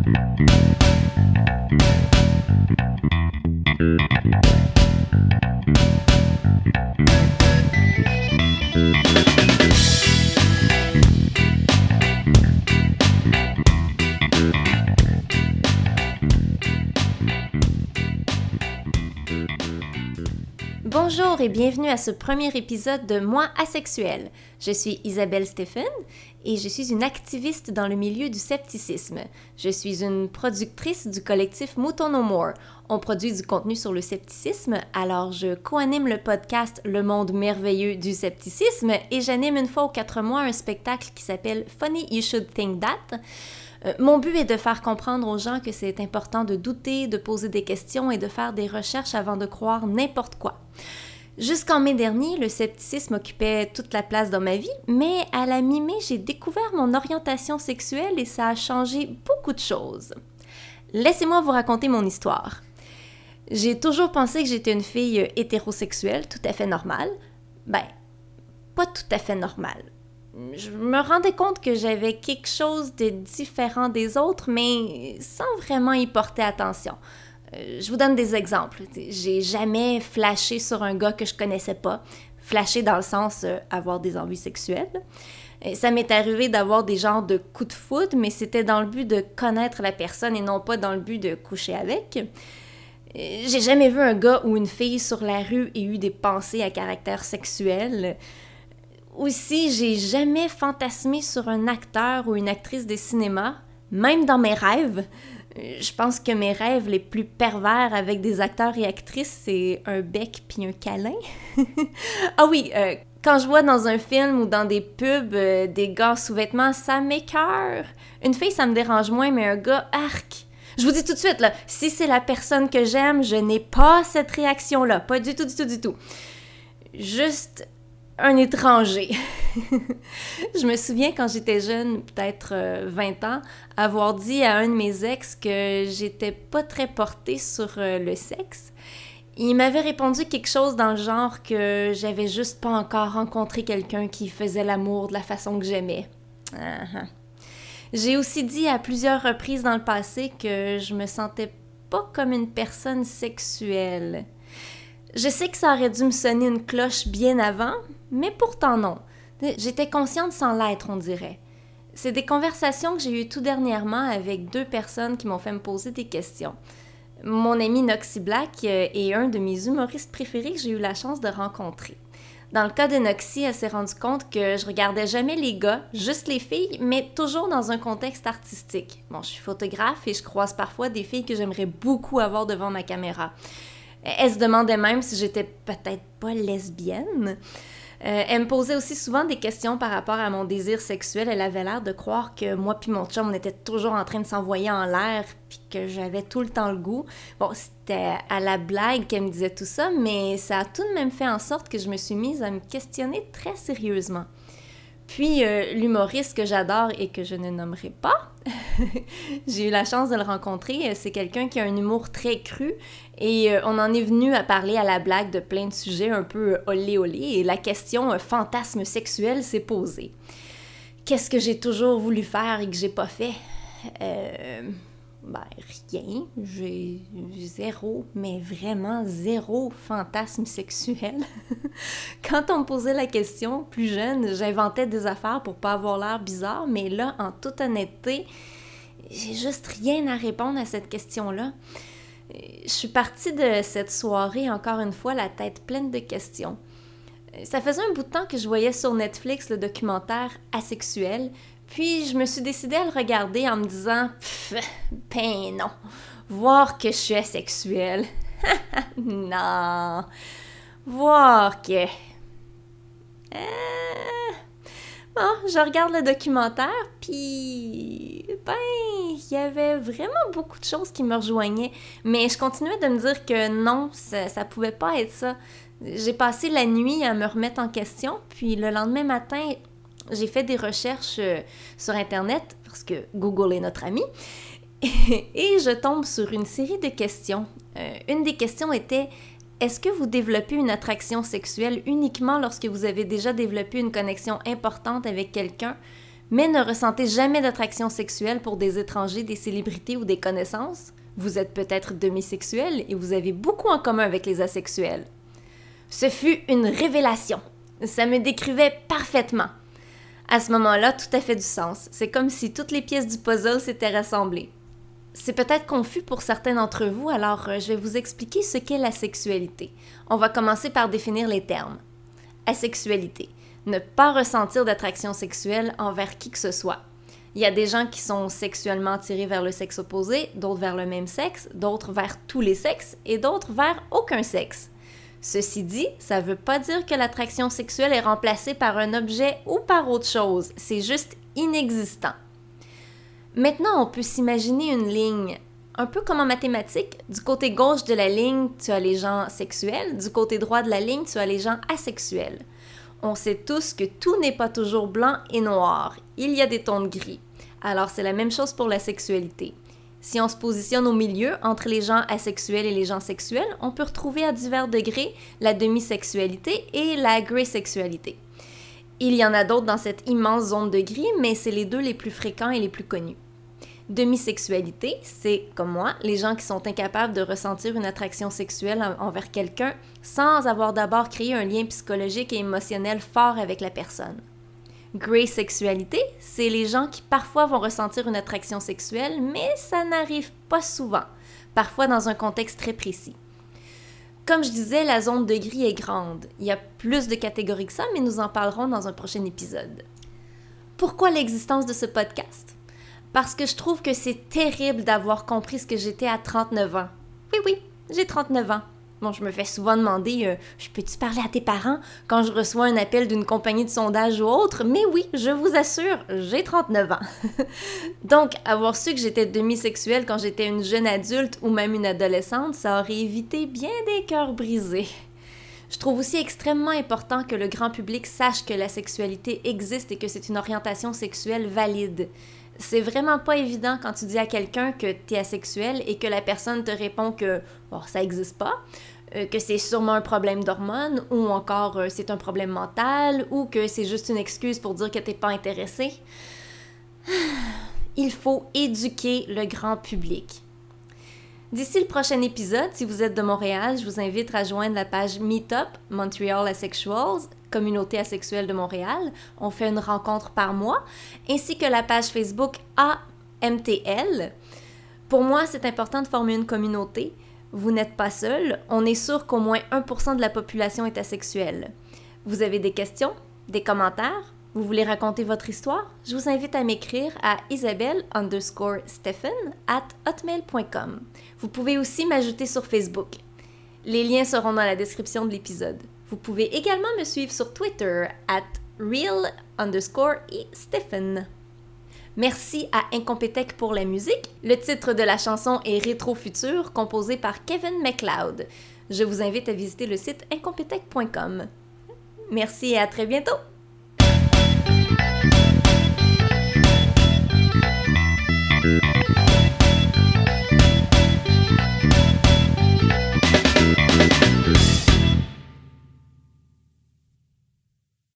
Thank you. Bonjour et bienvenue à ce premier épisode de Moi asexuel. Je suis Isabelle Stephen et je suis une activiste dans le milieu du scepticisme. Je suis une productrice du collectif Mouton No More. On produit du contenu sur le scepticisme, alors je co-anime le podcast Le monde merveilleux du scepticisme et j'anime une fois aux quatre mois un spectacle qui s'appelle Funny You Should Think That. Euh, mon but est de faire comprendre aux gens que c'est important de douter, de poser des questions et de faire des recherches avant de croire n'importe quoi. Jusqu'en mai dernier, le scepticisme occupait toute la place dans ma vie, mais à la mi-mai, j'ai découvert mon orientation sexuelle et ça a changé beaucoup de choses. Laissez-moi vous raconter mon histoire. J'ai toujours pensé que j'étais une fille hétérosexuelle, tout à fait normale. Ben, pas tout à fait normale. Je me rendais compte que j'avais quelque chose de différent des autres, mais sans vraiment y porter attention. Euh, je vous donne des exemples. J'ai jamais flashé sur un gars que je connaissais pas. Flashé dans le sens euh, avoir des envies sexuelles. Ça m'est arrivé d'avoir des genres de coups de foudre, mais c'était dans le but de connaître la personne et non pas dans le but de coucher avec. J'ai jamais vu un gars ou une fille sur la rue et eu des pensées à caractère sexuel. Aussi, j'ai jamais fantasmé sur un acteur ou une actrice de cinéma, même dans mes rêves. Je pense que mes rêves les plus pervers avec des acteurs et actrices, c'est un bec puis un câlin. ah oui, euh, quand je vois dans un film ou dans des pubs euh, des gars sous vêtements, ça m'écœure. Une fille, ça me dérange moins, mais un gars, arc. Je vous dis tout de suite, si c'est la personne que j'aime, je n'ai pas cette réaction-là. Pas du tout, du tout, du tout. Juste un étranger. je me souviens quand j'étais jeune, peut-être 20 euh, ans, avoir dit à un de mes ex que j'étais pas très portée sur euh, le sexe. Il m'avait répondu quelque chose dans le genre que j'avais juste pas encore rencontré quelqu'un qui faisait l'amour de la façon que j'aimais. Uh-huh. J'ai aussi dit à plusieurs reprises dans le passé que je me sentais pas comme une personne sexuelle. Je sais que ça aurait dû me sonner une cloche bien avant, mais pourtant non. J'étais consciente sans l'être, on dirait. C'est des conversations que j'ai eues tout dernièrement avec deux personnes qui m'ont fait me poser des questions. Mon ami Noxy Black euh, est un de mes humoristes préférés que j'ai eu la chance de rencontrer. Dans le cas de Noxy, elle s'est rendue compte que je regardais jamais les gars, juste les filles, mais toujours dans un contexte artistique. Bon, je suis photographe et je croise parfois des filles que j'aimerais beaucoup avoir devant ma caméra. Elle se demandait même si j'étais peut-être pas lesbienne. Euh, elle me posait aussi souvent des questions par rapport à mon désir sexuel. Elle avait l'air de croire que moi puis mon chum, on était toujours en train de s'envoyer en l'air puis que j'avais tout le temps le goût. Bon, c'était à la blague qu'elle me disait tout ça, mais ça a tout de même fait en sorte que je me suis mise à me questionner très sérieusement. Puis euh, l'humoriste que j'adore et que je ne nommerai pas, j'ai eu la chance de le rencontrer. C'est quelqu'un qui a un humour très cru et euh, on en est venu à parler à la blague de plein de sujets un peu euh, olé olé et la question fantasme sexuel s'est posée. Qu'est-ce que j'ai toujours voulu faire et que j'ai pas fait? Ben, rien. J'ai zéro, mais vraiment zéro fantasme sexuel. Quand on me posait la question, plus jeune, j'inventais des affaires pour pas avoir l'air bizarre, mais là, en toute honnêteté, j'ai juste rien à répondre à cette question-là. Je suis partie de cette soirée, encore une fois, la tête pleine de questions. Ça faisait un bout de temps que je voyais sur Netflix le documentaire Asexuel, puis je me suis décidée à le regarder en me disant ben non, voir que je suis asexuelle. non. Voir que. Euh, bon, je regarde le documentaire, puis. Ben, il y avait vraiment beaucoup de choses qui me rejoignaient. Mais je continuais de me dire que non, ça, ça pouvait pas être ça. J'ai passé la nuit à me remettre en question, puis le lendemain matin, j'ai fait des recherches euh, sur Internet, parce que Google est notre ami, et je tombe sur une série de questions. Euh, une des questions était est-ce que vous développez une attraction sexuelle uniquement lorsque vous avez déjà développé une connexion importante avec quelqu'un, mais ne ressentez jamais d'attraction sexuelle pour des étrangers, des célébrités ou des connaissances, vous êtes peut-être demisexuel et vous avez beaucoup en commun avec les asexuels. Ce fut une révélation. Ça me décrivait parfaitement. À ce moment-là, tout a fait du sens. C'est comme si toutes les pièces du puzzle s'étaient rassemblées. C'est peut-être confus pour certains d'entre vous, alors euh, je vais vous expliquer ce qu'est la sexualité. On va commencer par définir les termes. Asexualité. Ne pas ressentir d'attraction sexuelle envers qui que ce soit. Il y a des gens qui sont sexuellement attirés vers le sexe opposé, d'autres vers le même sexe, d'autres vers tous les sexes et d'autres vers aucun sexe. Ceci dit, ça ne veut pas dire que l'attraction sexuelle est remplacée par un objet ou par autre chose, c'est juste inexistant. Maintenant, on peut s'imaginer une ligne, un peu comme en mathématiques. Du côté gauche de la ligne, tu as les gens sexuels, du côté droit de la ligne, tu as les gens asexuels. On sait tous que tout n'est pas toujours blanc et noir, il y a des tons de gris. Alors c'est la même chose pour la sexualité. Si on se positionne au milieu entre les gens asexuels et les gens sexuels, on peut retrouver à divers degrés la demisexualité et la grey sexualité. Il y en a d'autres dans cette immense zone de gris, mais c'est les deux les plus fréquents et les plus connus. Demisexualité, c'est, comme moi, les gens qui sont incapables de ressentir une attraction sexuelle envers quelqu'un sans avoir d'abord créé un lien psychologique et émotionnel fort avec la personne. Grey sexualité, c'est les gens qui parfois vont ressentir une attraction sexuelle, mais ça n'arrive pas souvent, parfois dans un contexte très précis. Comme je disais, la zone de gris est grande. Il y a plus de catégories que ça, mais nous en parlerons dans un prochain épisode. Pourquoi l'existence de ce podcast? Parce que je trouve que c'est terrible d'avoir compris ce que j'étais à 39 ans. Oui, oui, j'ai 39 ans. Bon, je me fais souvent demander euh, Je peux-tu parler à tes parents quand je reçois un appel d'une compagnie de sondage ou autre? Mais oui, je vous assure, j'ai 39 ans. Donc, avoir su que j'étais demi-sexuelle quand j'étais une jeune adulte ou même une adolescente, ça aurait évité bien des cœurs brisés. Je trouve aussi extrêmement important que le grand public sache que la sexualité existe et que c'est une orientation sexuelle valide. C'est vraiment pas évident quand tu dis à quelqu'un que tu es asexuel et que la personne te répond que bon, ça n'existe pas. Euh, que c'est sûrement un problème d'hormones ou encore euh, c'est un problème mental ou que c'est juste une excuse pour dire que t'es pas intéressé. Il faut éduquer le grand public. D'ici le prochain épisode, si vous êtes de Montréal, je vous invite à joindre la page Meetup Montreal Asexuals, communauté asexuelle de Montréal. On fait une rencontre par mois, ainsi que la page Facebook AMTL. Pour moi, c'est important de former une communauté vous n'êtes pas seul, on est sûr qu'au moins 1% de la population est asexuelle. Vous avez des questions, des commentaires, vous voulez raconter votre histoire? Je vous invite à m'écrire à isabelle stephen at hotmail.com. Vous pouvez aussi m'ajouter sur Facebook. Les liens seront dans la description de l'épisode. Vous pouvez également me suivre sur Twitter at real underscore stephen. Merci à Incompetech pour la musique. Le titre de la chanson est Rétro Futur, composé par Kevin MacLeod. Je vous invite à visiter le site incompetech.com. Merci et à très bientôt! Thank you.